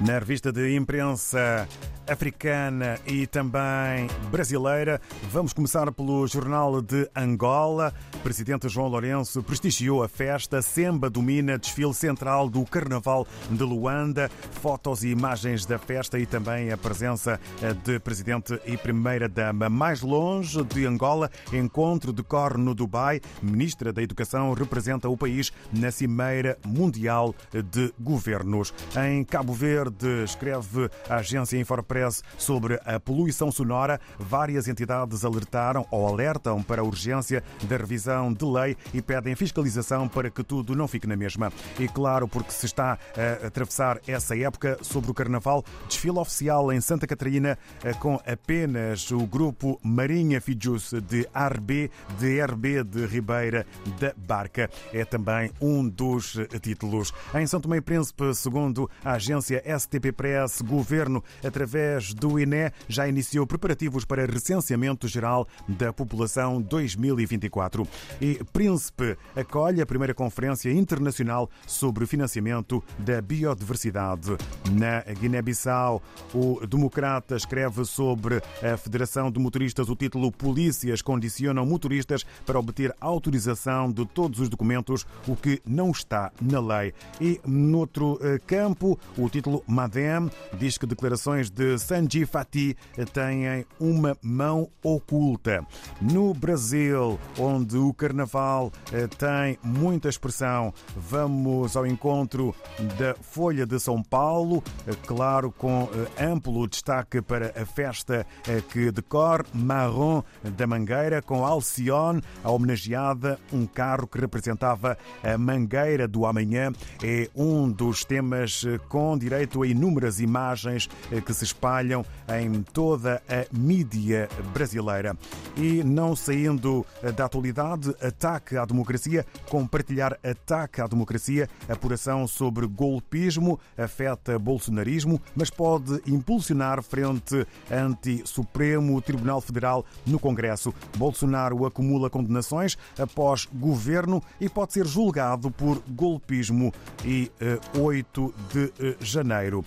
Na revista de imprensa africana e também brasileira. Vamos começar pelo Jornal de Angola. Presidente João Lourenço prestigiou a festa Semba domina desfile central do Carnaval de Luanda. Fotos e imagens da festa e também a presença de presidente e primeira-dama. Mais longe de Angola, encontro decorre no Dubai. Ministra da Educação representa o país na Cimeira Mundial de Governos. Em Cabo Verde, escreve a agência Infopress sobre a poluição sonora. Várias entidades alertaram ou alertam para a urgência da revisão de lei e pedem fiscalização para que tudo não fique na mesma. E claro, porque se está a atravessar essa época sobre o Carnaval, desfile oficial em Santa Catarina com apenas o grupo Marinha Fijus de RB, de RB de Ribeira da Barca. É também um dos títulos. Em São Tomé e Príncipe, segundo a agência STP Press, governo, através do INE, já iniciou preparativos para recenseamento geral da população 2024. E Príncipe acolhe a primeira conferência internacional sobre financiamento da biodiversidade. Na Guiné-Bissau, o Democrata escreve sobre a Federação de Motoristas o título Polícias condicionam motoristas para obter autorização de todos os documentos, o que não está na lei. E noutro campo, o título Madem diz que declarações de Sanji Fati têm uma mão oculta. No Brasil, onde o carnaval tem muita expressão, vamos ao encontro da Folha de São Paulo, claro, com amplo destaque para a festa que decorre Marrom da Mangueira, com Alcione, a homenageada, um carro que representava a Mangueira do Amanhã. É um dos temas com direito a inúmeras imagens que se espalham em toda a mídia brasileira. E não saindo da atualidade, ataque à democracia, compartilhar ataque à democracia, apuração sobre golpismo, afeta bolsonarismo, mas pode impulsionar frente anti-Supremo Tribunal Federal no Congresso. Bolsonaro acumula condenações após governo e pode ser julgado por golpismo e 8 de janeiro.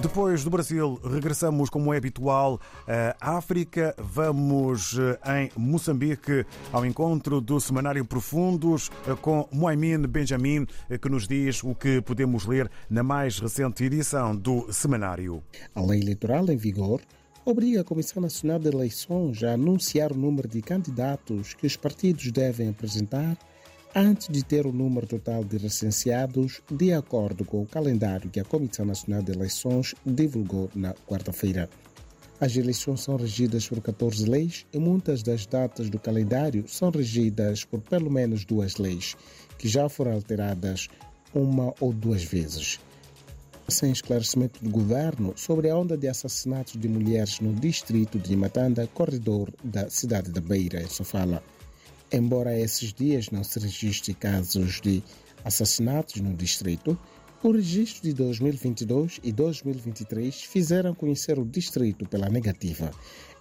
Depois do Brasil, regressamos, como é habitual, à África. Vamos em Moçambique ao encontro do Semanário Profundos com Moimin Benjamin, que nos diz o que podemos ler na mais recente edição do Semanário. A lei eleitoral em vigor obriga a Comissão Nacional de Eleições a anunciar o número de candidatos que os partidos devem apresentar antes de ter o número total de recenseados, de acordo com o calendário que a Comissão Nacional de Eleições divulgou na quarta-feira. As eleições são regidas por 14 leis e muitas das datas do calendário são regidas por pelo menos duas leis, que já foram alteradas uma ou duas vezes. Sem esclarecimento do governo sobre a onda de assassinatos de mulheres no distrito de Matanda, corredor da cidade da Beira, em Sofala. Embora esses dias não se registre casos de assassinatos no distrito, o registro de 2022 e 2023 fizeram conhecer o distrito pela negativa.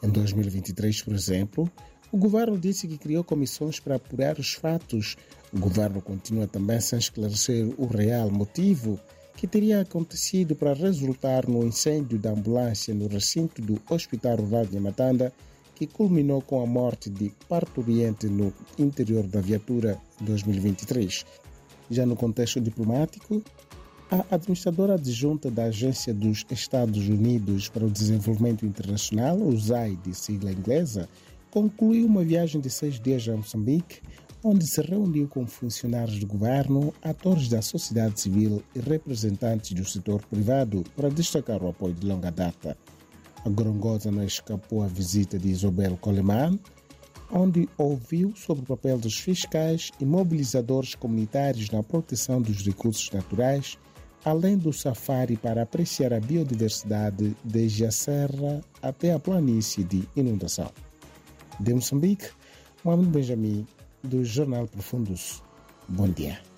Em 2023, por exemplo, o governo disse que criou comissões para apurar os fatos. O governo continua também sem esclarecer o real motivo que teria acontecido para resultar no incêndio da ambulância no recinto do Hospital Rural de Matanda, que culminou com a morte de parturiente no interior da viatura 2023. Já no contexto diplomático, a administradora adjunta da Agência dos Estados Unidos para o Desenvolvimento Internacional, USAID, de sigla inglesa, concluiu uma viagem de seis dias a Moçambique, onde se reuniu com funcionários do governo, atores da sociedade civil e representantes do setor privado para destacar o apoio de longa data. A Grongosa não escapou à visita de Isabel Coleman, onde ouviu sobre o papel dos fiscais e mobilizadores comunitários na proteção dos recursos naturais, além do safari para apreciar a biodiversidade desde a serra até a planície de inundação. De Moçambique, Mohamed Benjamin, do Jornal Profundos. Bom dia.